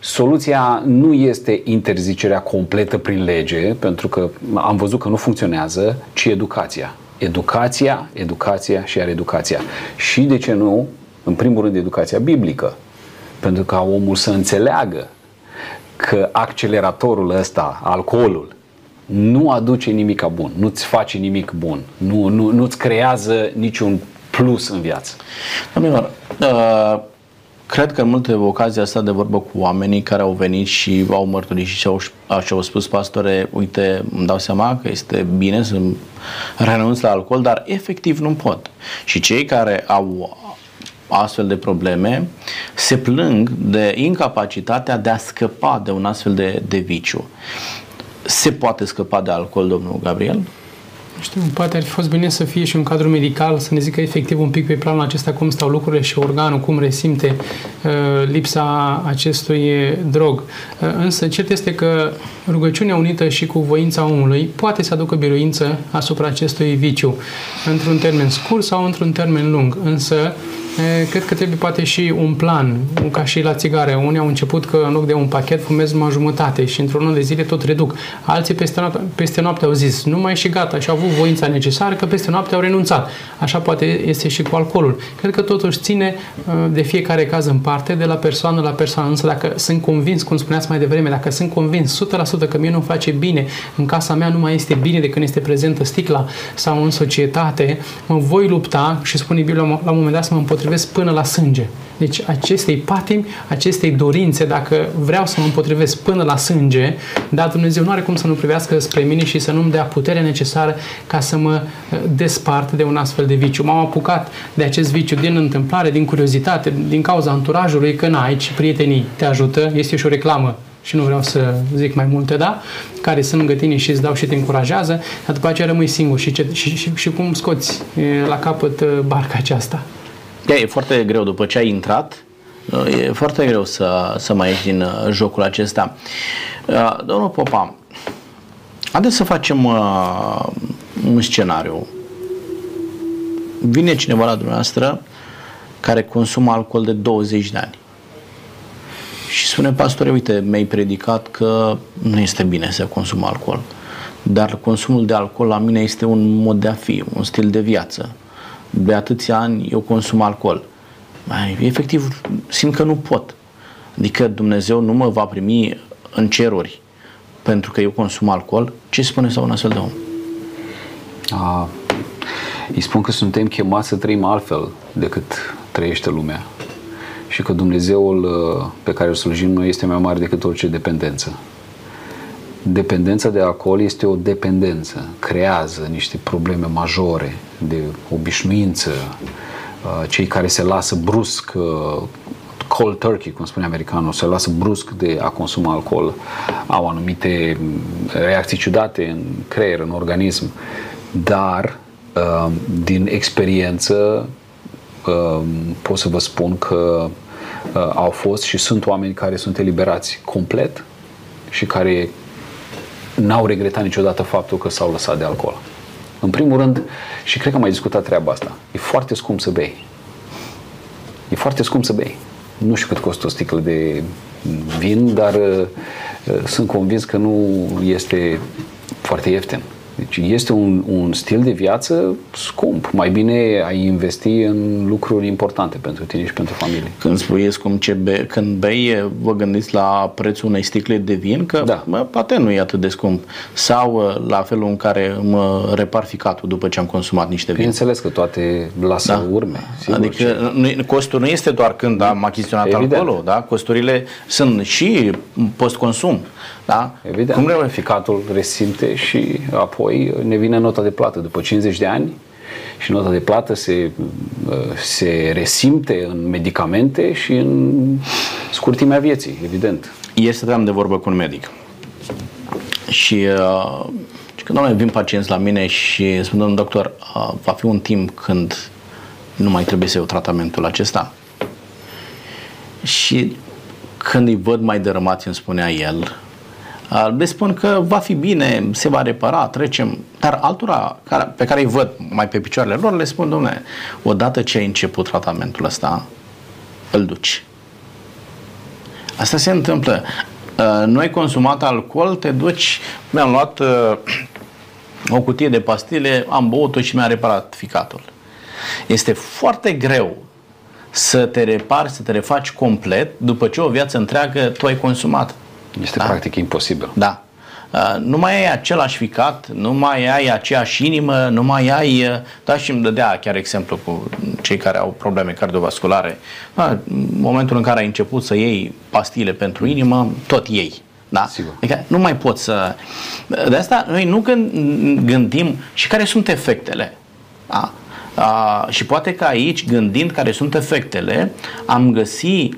C: soluția nu este interzicerea completă prin lege, pentru că am văzut că nu funcționează, ci educația educația, educația și iar educația. Și, de ce nu, în primul rând, educația biblică. Pentru ca omul să înțeleagă că acceleratorul ăsta, alcoolul, nu aduce nimic bun, nu-ți face nimic bun, nu, nu, nu-ți creează niciun plus în viață.
A: Domnilor, uh, Cred că în multe ocazii asta de vorbă cu oamenii care au venit și au mărturisit și au, și au spus, pastore, uite, îmi dau seama că este bine să renunț la alcool, dar efectiv nu pot. Și cei care au astfel de probleme se plâng de incapacitatea de a scăpa de un astfel de, de viciu. Se poate scăpa de alcool, domnul Gabriel?
B: Știu, poate ar fi fost bine să fie și un cadru medical, să ne zică efectiv un pic pe planul acesta cum stau lucrurile și organul, cum resimte uh, lipsa acestui drog. Uh, însă cert este că rugăciunea unită și cu voința omului poate să aducă biruință asupra acestui viciu, într-un termen scurt sau într-un termen lung. Însă cred că trebuie poate și un plan, ca și la țigare. Unii au început că în loc de un pachet fumez numai jumătate și într-un an de zile tot reduc. Alții peste noapte, peste noapte au zis, nu mai și gata și au avut voința necesară că peste noapte au renunțat. Așa poate este și cu alcoolul. Cred că totuși ține de fiecare caz în parte, de la persoană la persoană. Însă dacă sunt convins, cum spuneați mai devreme, dacă sunt convins 100% că mie nu face bine, în casa mea nu mai este bine de când este prezentă sticla sau în societate, mă voi lupta și spune Biblia la un moment dat să mă împotrivesc împotrivesc până la sânge. Deci acestei patimi, acestei dorințe, dacă vreau să mă împotrivesc până la sânge, dar Dumnezeu nu are cum să nu privească spre mine și să nu-mi dea puterea necesară ca să mă uh, despart de un astfel de viciu. M-am apucat de acest viciu din întâmplare, din curiozitate, din cauza anturajului, că n aici prietenii te ajută, este și o reclamă și nu vreau să zic mai multe, da? Care sunt lângă tine și îți dau și te încurajează, dar după aceea rămâi singur și, ce, și, și, și cum scoți la capăt uh, barca aceasta.
A: Da, e foarte greu după ce ai intrat, e foarte greu să, să mai ieși din uh, jocul acesta. Uh, domnul Popa, haideți să facem uh, un scenariu. Vine cineva la dumneavoastră care consumă alcool de 20 de ani și spune, pastore, uite, mi-ai predicat că nu este bine să consumă alcool, dar consumul de alcool la mine este un mod de a fi, un stil de viață de atâția ani eu consum alcool. Mai, efectiv, simt că nu pot. Adică Dumnezeu nu mă va primi în ceruri pentru că eu consum alcool. Ce spune sau un astfel de om?
C: A, îi spun că suntem chemați să trăim altfel decât trăiește lumea și că Dumnezeul uh, pe care îl slujim noi este mai mare decât orice dependență. Dependența de alcool este o dependență, creează niște probleme majore de obișnuință, uh, cei care se lasă brusc uh, cold turkey, cum spune americanul, se lasă brusc de a consuma alcool, au anumite mm, reacții ciudate în creier, în organism, dar uh, din experiență pot să vă spun că au fost și sunt oameni care sunt eliberați complet și care n-au regretat niciodată faptul că s-au lăsat de alcool. În primul rând, și cred că am mai discutat treaba asta, e foarte scump să bei. E foarte scump să bei. Nu știu cât costă o sticlă de vin, dar uh, sunt convins că nu este foarte ieftin. Deci este un, un stil de viață scump. Mai bine ai investi în lucruri importante pentru tine și pentru familie.
A: Când spui scump ce be, când bei, vă gândiți la prețul unei sticle de vin, că da. mă, poate nu e atât de scump. Sau uh, la felul în care mă repar ficatul după ce am consumat niște vin.
C: Bineînțeles că toate lasă da. urme.
A: Sigur, adică ce... costul nu este doar când am achiziționat Evident. alcoolul, da? Costurile sunt și post-consum. Da?
C: Evident. Cum ficatul resimte și apoi ne vine nota de plată după 50 de ani și nota de plată se, uh, se resimte în medicamente și în scurtimea vieții, evident.
A: Ieri stăteam de vorbă cu un medic și uh, când doamne, vin pacienți la mine și spun, domnul doctor, uh, va fi un timp când nu mai trebuie să iau tratamentul acesta. Și când îi văd mai dărâmați, îmi spunea el, le spun că va fi bine, se va repara, trecem. Dar altora care, pe care îi văd mai pe picioarele lor, le spun, domne, odată ce ai început tratamentul ăsta, îl duci. Asta se întâmplă. Nu ai consumat alcool, te duci, mi-am luat o cutie de pastile, am băut-o și mi-a reparat ficatul. Este foarte greu să te repari, să te refaci complet după ce o viață întreagă tu ai consumat.
C: Este da? practic imposibil.
A: Da. Uh, nu mai ai același ficat, nu mai ai aceeași inimă, nu mai ai... Uh, da, și îmi dădea chiar exemplu cu cei care au probleme cardiovasculare. Da, în momentul în care ai început să iei pastile pentru inimă, tot ei. Da?
C: Sigur.
A: Adică nu mai pot să... De asta noi nu gândim și care sunt efectele. Da? A, și poate că aici, gândind care sunt efectele, am găsi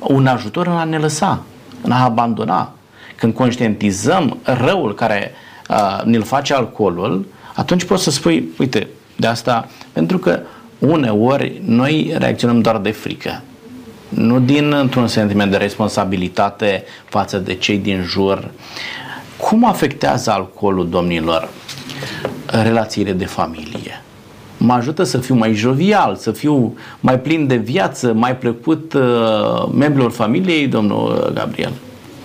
A: un ajutor în a ne lăsa, în a abandona. Când conștientizăm răul care a, ne-l face alcoolul, atunci poți să spui, uite, de asta, pentru că uneori noi reacționăm doar de frică. Nu din într-un sentiment de responsabilitate față de cei din jur. Cum afectează alcoolul, domnilor, relațiile de familie? Mă ajută să fiu mai jovial, să fiu mai plin de viață, mai plăcut uh, membrilor familiei, domnul Gabriel?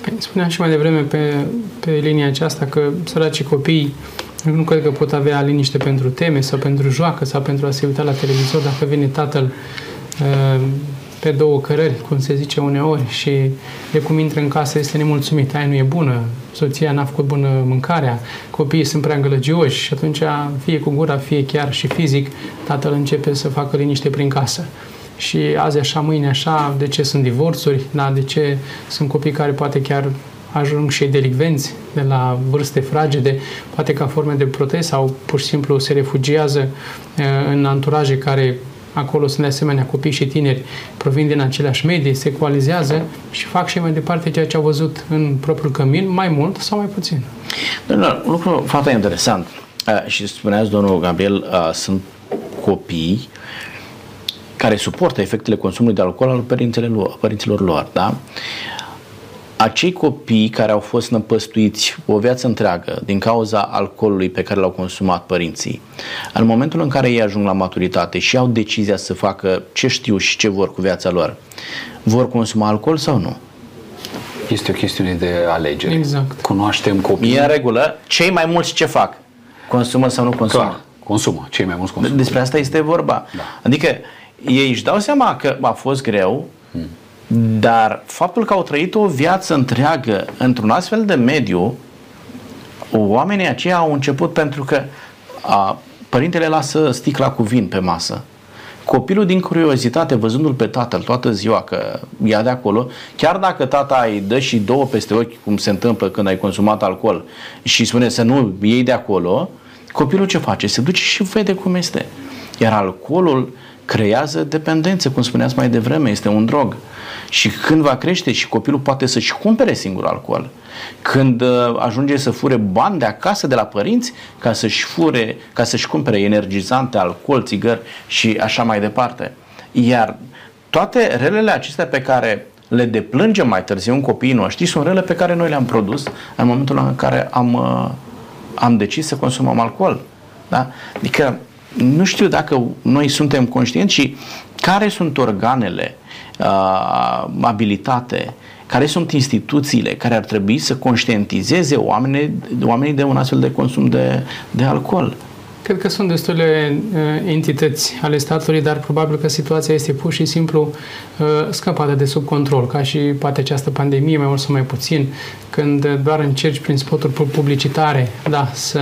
B: Păi, spuneam și mai devreme pe, pe linia aceasta că săracii copii nu cred că pot avea liniște pentru teme sau pentru joacă sau pentru a se uita la televizor dacă vine tatăl uh, pe două cărări, cum se zice uneori, și de cum intră în casă este nemulțumit. Aia nu e bună, soția n-a făcut bună mâncarea, copiii sunt prea îngălăgioși și atunci, fie cu gura, fie chiar și fizic, tatăl începe să facă liniște prin casă. Și azi așa, mâine așa, de ce sunt divorțuri, da, de ce sunt copii care poate chiar ajung și delicvenți de la vârste fragede, poate ca forme de protest sau pur și simplu se refugiază eh, în anturaje care acolo sunt de asemenea copii și tineri, provin din aceleași medii, se coalizează și fac și mai departe ceea ce au văzut în propriul cămin, mai mult sau mai puțin.
A: Domnul, un lucru foarte interesant uh, și spuneați, domnul Gabriel, uh, sunt copii care suportă efectele consumului de alcool al părinților, părinților lor, da? Acei copii care au fost năpăstuiți o viață întreagă din cauza alcoolului pe care l-au consumat părinții, în momentul în care ei ajung la maturitate și au decizia să facă ce știu și ce vor cu viața lor, vor consuma alcool sau nu?
C: Este o chestiune de alegere.
B: Exact.
C: Cunoaștem copii.
A: E în regulă. Cei mai mulți ce fac? Consumă sau nu consumă? Clar,
C: consumă. Cei mai mulți consumă.
A: Despre asta este vorba. Da. Adică ei își dau seama că a fost greu, hmm dar faptul că au trăit o viață întreagă într-un astfel de mediu, oamenii aceia au început pentru că a, părintele lasă sticla cu vin pe masă. Copilul din curiozitate, văzându-l pe tatăl toată ziua că ia de acolo, chiar dacă tata îi dă și două peste ochi, cum se întâmplă când ai consumat alcool, și spune să nu iei de acolo, copilul ce face? Se duce și vede cum este. Iar alcoolul creează dependență, cum spuneați mai devreme, este un drog. Și când va crește și copilul poate să-și cumpere singur alcool, când uh, ajunge să fure bani de acasă de la părinți ca să-și fure, ca să-și cumpere energizante, alcool, țigări și așa mai departe. Iar toate relele acestea pe care le deplângem mai târziu în copiii noștri sunt rele pe care noi le-am produs în momentul în care am, uh, am decis să consumăm alcool. Da? Adică nu știu dacă noi suntem conștienți și care sunt organele uh, abilitate, care sunt instituțiile care ar trebui să conștientizeze oamenii, oamenii de un astfel de consum de, de alcool.
B: Cred că sunt destule uh, entități ale statului, dar probabil că situația este pur și simplu uh, scăpată de sub control, ca și poate această pandemie, mai mult sau mai puțin, când doar încerci prin spoturi publicitare, da, să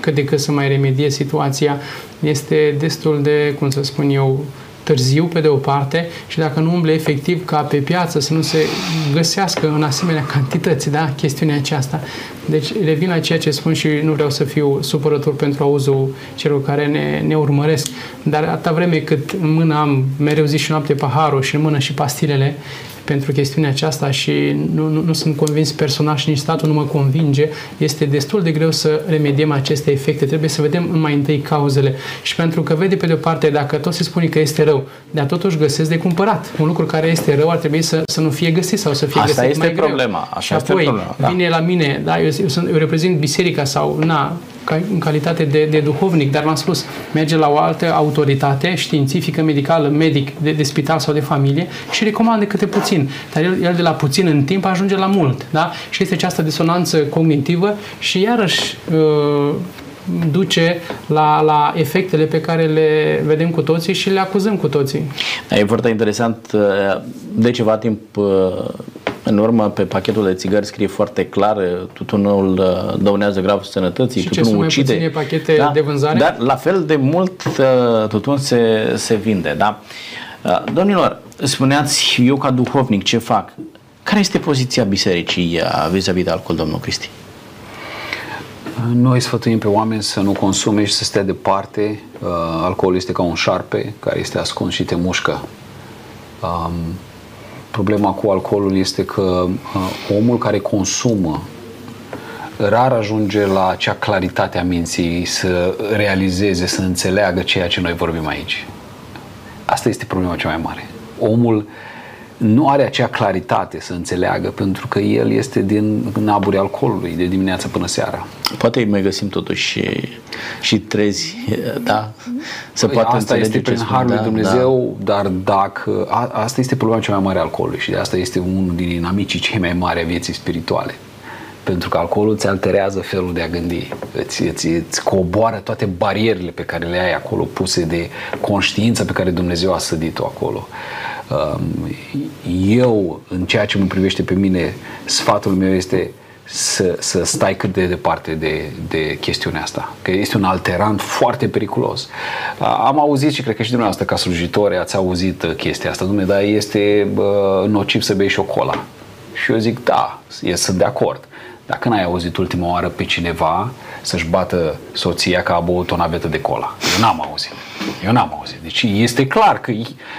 B: cât de cât să mai remedie situația, este destul de, cum să spun eu, târziu pe de o parte și dacă nu umble efectiv ca pe piață să nu se găsească în asemenea cantități, da, chestiunea aceasta. Deci revin la ceea ce spun și nu vreau să fiu supărător pentru auzul celor care ne, ne urmăresc, dar atâta vreme cât în mână am mereu zi și noapte paharul și în mână și pastilele, pentru chestiunea aceasta și nu, nu, nu sunt convins personal și nici statul nu mă convinge, este destul de greu să remediem aceste efecte. Trebuie să vedem mai întâi cauzele. Și pentru că vede pe de-o parte, dacă tot se spune că este rău, dar totuși găsesc de cumpărat. Un lucru care este rău ar trebui să, să nu fie găsit sau să fie
A: Asta
B: găsit
A: este
B: mai greu.
A: problema. Asta
B: și
A: este
B: apoi
A: problema, da.
B: vine la mine, da, eu, eu, sunt, eu reprezint biserica sau na, ca, în calitate de, de duhovnic, dar v-am spus, merge la o altă autoritate științifică, medicală, medic de, de spital sau de familie și recomandă câte puțin. Dar el, el de la puțin în timp ajunge la mult. Da? Și este această disonanță cognitivă și iarăși uh, duce la, la efectele pe care le vedem cu toții și le acuzăm cu toții.
A: E foarte interesant. uh, De ceva timp uh, în urmă, pe pachetul de țigări scrie foarte clar uh, tutunul uh, dăunează grav sănătății,
B: Și ce
A: tutunul
B: sunt mai
A: ucide.
B: puține pachete de vânzare?
A: Dar la fel de mult uh, tutun se, se vinde. Da? Uh, Domnilor, spuneați, eu ca duhovnic ce fac? Care este poziția bisericii uh, vis-a-vis de alcool, domnul Cristi?
C: Noi sfătuim pe oameni să nu consume și să stea departe. Uh, alcoolul este ca un șarpe care este ascuns și te mușcă. Um, problema cu alcoolul este că uh, omul care consumă rar ajunge la acea claritate a minții să realizeze, să înțeleagă ceea ce noi vorbim aici. Asta este problema cea mai mare. Omul nu are acea claritate să înțeleagă pentru că el este din naburi alcoolului de dimineață până seara.
A: Poate îi mai găsim totuși și, și trezi, da? Să
C: Păi
A: poată
C: asta
A: înțelege
C: este prin
A: ce spun,
C: harul
A: da,
C: lui Dumnezeu, da. dar dacă a, asta este problema cea mai mare a alcoolului și de asta este unul din inamicii cei mai mari a vieții spirituale. Pentru că alcoolul îți alterează felul de a gândi, îți, îți, îți coboară toate barierele pe care le ai acolo puse de conștiință pe care Dumnezeu a sădit-o acolo. Um, Eu, în ceea ce mă privește pe mine, sfatul meu este să, să stai cât de departe de, de chestiunea asta. Că este un alterant foarte periculos. Am auzit și cred că și dumneavoastră ca slujitori ați auzit uh, chestia asta. Dumnezeu, dar este uh, nociv să bei șocola. Și eu zic, da, e, sunt de acord. Dacă n-ai auzit ultima oară pe cineva să-și bată soția că a băut o navetă de cola. Eu n-am auzit. Eu n-am auzit. Deci este clar că,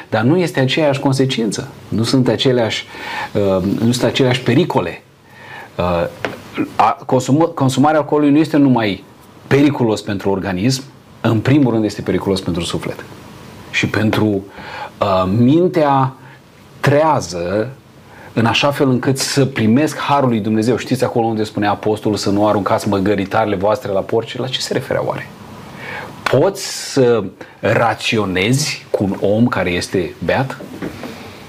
C: dar nu este aceeași consecință. Nu sunt aceleași, uh, nu sunt aceleași pericole. Uh, a, consumă, consumarea alcoolului nu este numai periculos pentru organism, în primul rând este periculos pentru suflet. Și pentru uh, mintea trează în așa fel încât să primesc harul lui Dumnezeu. Știți acolo unde spunea apostolul să nu aruncați măgăritarele voastre la porci? La ce se referea oare? Poți să raționezi cu un om care este beat?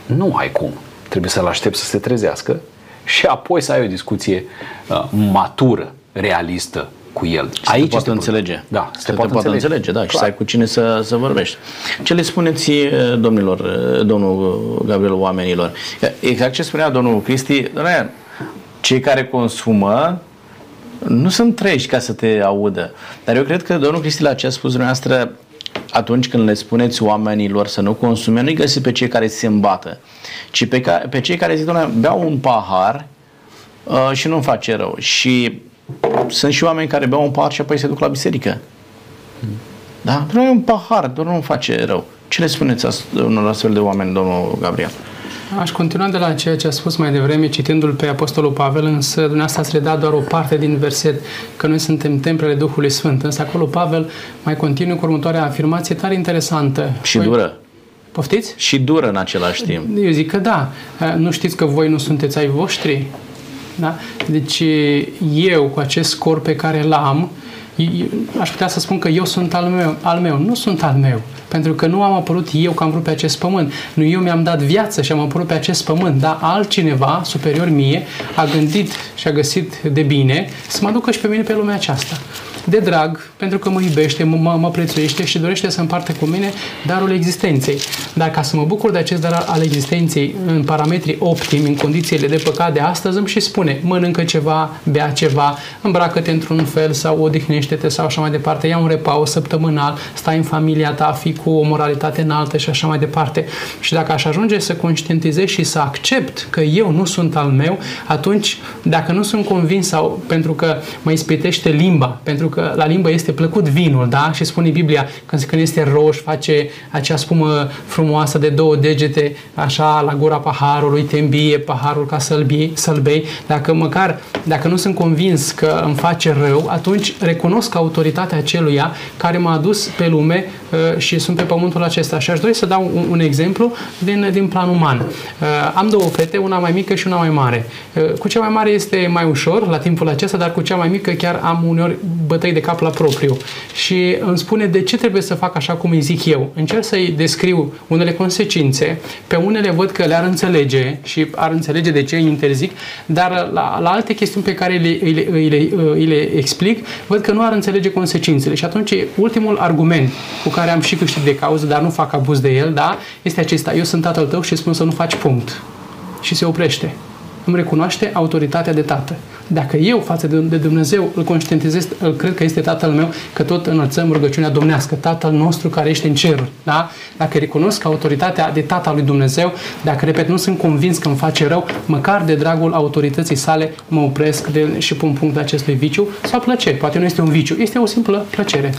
C: Nu ai cum. Trebuie să-l aștepți să se trezească și apoi să ai o discuție uh, matură, realistă cu el.
A: Să Aici te poată înțelege.
C: Da,
A: să te, poată înțelege, înțelege da,
C: Clar.
A: și să ai cu cine să, să vorbești. Ce le spuneți, domnilor, domnul Gabriel, oamenilor? Exact ce spunea domnul Cristi, doamne, cei care consumă nu sunt treji ca să te audă. Dar eu cred că domnul Cristi la ce a spus dumneavoastră atunci când le spuneți oamenilor să nu consume, nu-i găsiți pe cei care se îmbată, ci pe, ca, pe cei care zic, doamne, beau un pahar uh, și nu-mi face rău. Și sunt și oameni care beau un pahar și apoi se duc la biserică. Da? Nu e un pahar, doar nu face rău. Ce le spuneți unor astfel de oameni, domnul Gabriel?
B: Aș continua de la ceea ce a spus mai devreme, citindu-l pe Apostolul Pavel, însă dumneavoastră ați redat doar o parte din verset, că noi suntem templele Duhului Sfânt. Însă acolo Pavel mai continuă cu următoarea afirmație tare interesantă.
A: Și dură.
B: Poftiți?
A: Și dură în același timp.
B: Eu zic că da. Nu știți că voi nu sunteți ai voștri? Da? Deci eu, cu acest corp pe care l-am, aș putea să spun că eu sunt al meu, al meu. Nu sunt al meu. Pentru că nu am apărut eu că am vrut pe acest pământ. Nu eu mi-am dat viață și am apărut pe acest pământ, dar altcineva, superior mie, a gândit și a găsit de bine să mă ducă și pe mine pe lumea aceasta. De drag, pentru că mă iubește, mă, mă prețuiește și dorește să împarte cu mine darul existenței. Dar ca să mă bucur de acest dar al existenței în parametri optimi, în condițiile de păcat de astăzi, îmi și spune, mănâncă ceva, bea ceva, îmbracă-te într-un fel sau odihnește-te sau așa mai departe, ia un repaus săptămânal, stai în familia ta, fi cu o moralitate înaltă și așa mai departe. Și dacă aș ajunge să conștientizez și să accept că eu nu sunt al meu, atunci, dacă nu sunt convins sau pentru că mă ispitește limba, pentru că la limbă este plăcut vinul, da? Și spune Biblia, când, când este roș, face acea spumă frumoasă de două degete, așa, la gura paharului, te îmbie paharul ca să-l bei. Dacă măcar, dacă nu sunt convins că îmi face rău, atunci recunosc autoritatea aceluia care m-a adus pe lume uh, și sunt pe pământul acesta. Și aș dori să dau un, un exemplu din, din plan uman. Uh, am două fete, una mai mică și una mai mare. Uh, cu cea mai mare este mai ușor la timpul acesta, dar cu cea mai mică chiar am uneori bătăi de cap la propriu. Și îmi spune de ce trebuie să fac așa cum îi zic eu. Încerc să-i descriu unele consecințe, pe unele văd că le-ar înțelege și ar înțelege de ce îi interzic, dar la, la alte chestiuni pe care le, îi, le, îi, le, îi le explic, văd că nu ar înțelege consecințele. Și atunci ultimul argument cu care am și câștig de cauză, dar nu fac abuz de el, da, este acesta. Eu sunt tatăl tău și spun să nu faci punct. Și se oprește îmi recunoaște autoritatea de tată. Dacă eu față de Dumnezeu îl conștientizez, îl cred că este Tatăl meu, că tot înălțăm rugăciunea domnească, Tatăl nostru care ești în cer. Da? Dacă recunosc autoritatea de Tata lui Dumnezeu, dacă, repet, nu sunt convins că îmi face rău, măcar de dragul autorității sale mă opresc de, și pun punct acestui viciu sau plăcere. Poate nu este un viciu, este o simplă plăcere.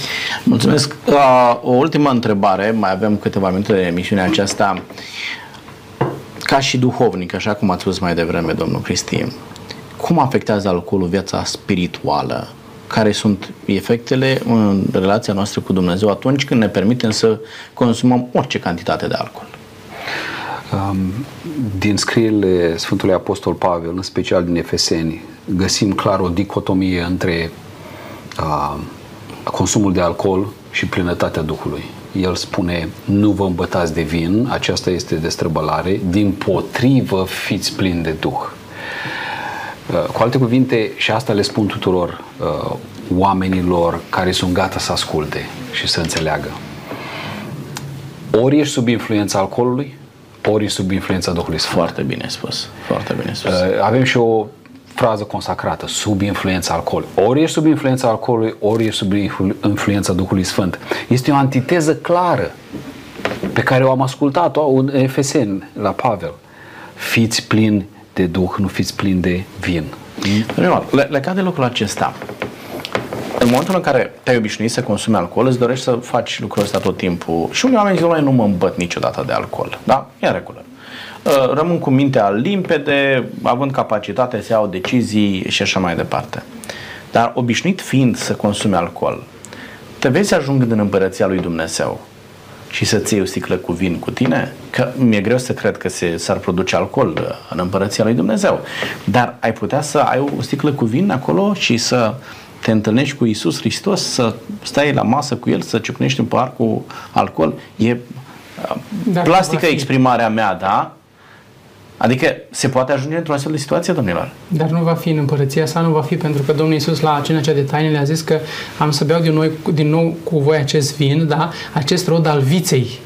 A: Mulțumesc. Uh, o ultimă întrebare, mai avem câteva minute de emisiunea aceasta ca și duhovnic, așa cum ați spus mai devreme, domnul Cristi, cum afectează alcoolul viața spirituală? Care sunt efectele în relația noastră cu Dumnezeu atunci când ne permitem să consumăm orice cantitate de alcool?
C: Um, din scrierile Sfântului Apostol Pavel, în special din Efeseni, găsim clar o dicotomie între uh, consumul de alcool și plinătatea Duhului el spune nu vă îmbătați de vin, aceasta este destrăbălare, din potrivă fiți plini de Duh. Uh, cu alte cuvinte, și asta le spun tuturor uh, oamenilor care sunt gata să asculte și să înțeleagă. Ori ești sub influența alcoolului, ori ești sub influența Duhului
A: Sfânt. Foarte bine spus. Foarte bine spus. Uh,
C: avem și o frază consacrată, sub influența alcoolului. Ori ești sub influența alcoolului, ori ești sub influența Duhului Sfânt. Este o antiteză clară pe care o am ascultat-o în Efeseni, la Pavel. Fiți plini de Duh, nu fiți plini de vin.
A: Le, legat de lucrul acesta, în momentul în care te-ai obișnuit să consumi alcool, îți dorești să faci lucrul ăsta tot timpul. Și unii oameni zic, nu mă îmbăt niciodată de alcool. Da? E în regulă. Uh, rămân cu mintea limpede, având capacitate să iau decizii și așa mai departe. Dar obișnuit fiind să consumi alcool, te vezi ajungând în împărăția lui Dumnezeu și să-ți iei o sticlă cu vin cu tine? Că mi-e greu să cred că se, s-ar produce alcool uh, în împărăția lui Dumnezeu. Dar ai putea să ai o sticlă cu vin acolo și să te întâlnești cu Isus Hristos, să stai la masă cu El, să ciocnești un pahar cu alcool. E uh, Dar plastică exprimarea mea, da? Adică se poate ajunge într-o astfel de situație, domnilor.
B: Dar nu va fi în împărăția sa, nu va fi pentru că Domnul Iisus la cina cea de taine le-a zis că am să beau din, noi, din nou cu voi acest vin, da? acest rod al viței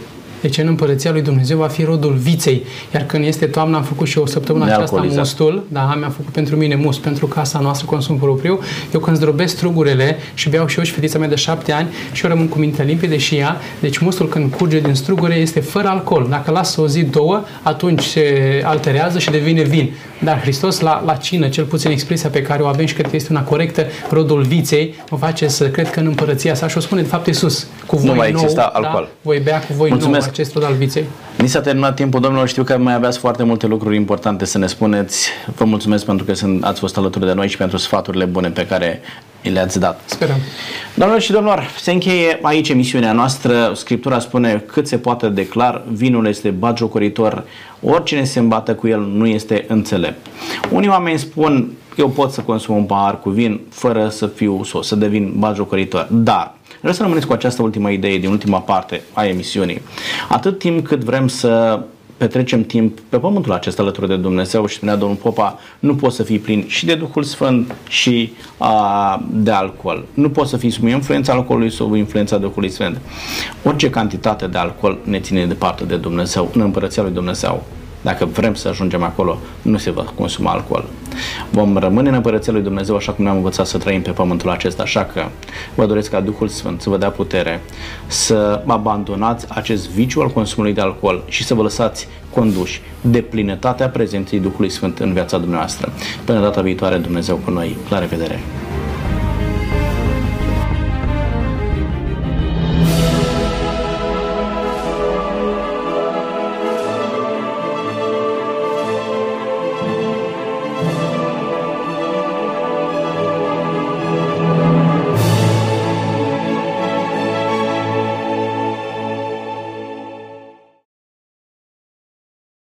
B: deci în împărăția lui Dumnezeu va fi rodul viței. Iar când este toamna, am făcut și o săptămână aceasta mustul, da, mi-am făcut pentru mine must, pentru casa noastră consum propriu. Eu când zdrobesc strugurele și beau și eu și fetița mea de șapte ani și eu rămân cu mintea limpede și ea, deci mustul când curge din strugure este fără alcool. Dacă lasă o zi, două, atunci se alterează și devine vin. Dar Hristos la, la cină, cel puțin expresia pe care o avem și cred că este una corectă, rodul viței, mă face să cred că în împărăția sa și o spune de fapt Iisus. Cu voi
A: nu mai
B: nou,
A: exista
B: da,
A: alcool.
B: voi bea cu voi Mulțumesc. Nou acest rod al viței.
A: Ni s-a terminat timpul, domnilor. Știu că mai aveați foarte multe lucruri importante să ne spuneți. Vă mulțumesc pentru că sunt, ați fost alături de noi și pentru sfaturile bune pe care le-ați dat.
B: Sperăm.
A: Doamnelor și domnilor, se încheie aici emisiunea noastră. Scriptura spune cât se poate declar, vinul este bagiocoritor, oricine se îmbată cu el nu este înțelept. Unii oameni spun, eu pot să consum un pahar cu vin fără să fiu sos, să devin bagiocoritor. Dar Vreau să rămâneți cu această ultimă idee din ultima parte a emisiunii. Atât timp cât vrem să petrecem timp pe pământul acesta alături de Dumnezeu și spunea Domnul Popa, nu poți să fii plin și de Duhul Sfânt și a, de alcool. Nu poți să fii sub influența alcoolului sau influența Duhului Sfânt. Orice cantitate de alcool ne ține departe de Dumnezeu, în împărăția lui Dumnezeu. Dacă vrem să ajungem acolo, nu se va consuma alcool. Vom rămâne în împărăția lui Dumnezeu așa cum ne-am învățat să trăim pe pământul acesta. Așa că vă doresc ca Duhul Sfânt să vă dea putere să abandonați acest viciu al consumului de alcool și să vă lăsați conduși de plinătatea prezenței Duhului Sfânt în viața dumneavoastră. Până data viitoare, Dumnezeu cu noi. La revedere!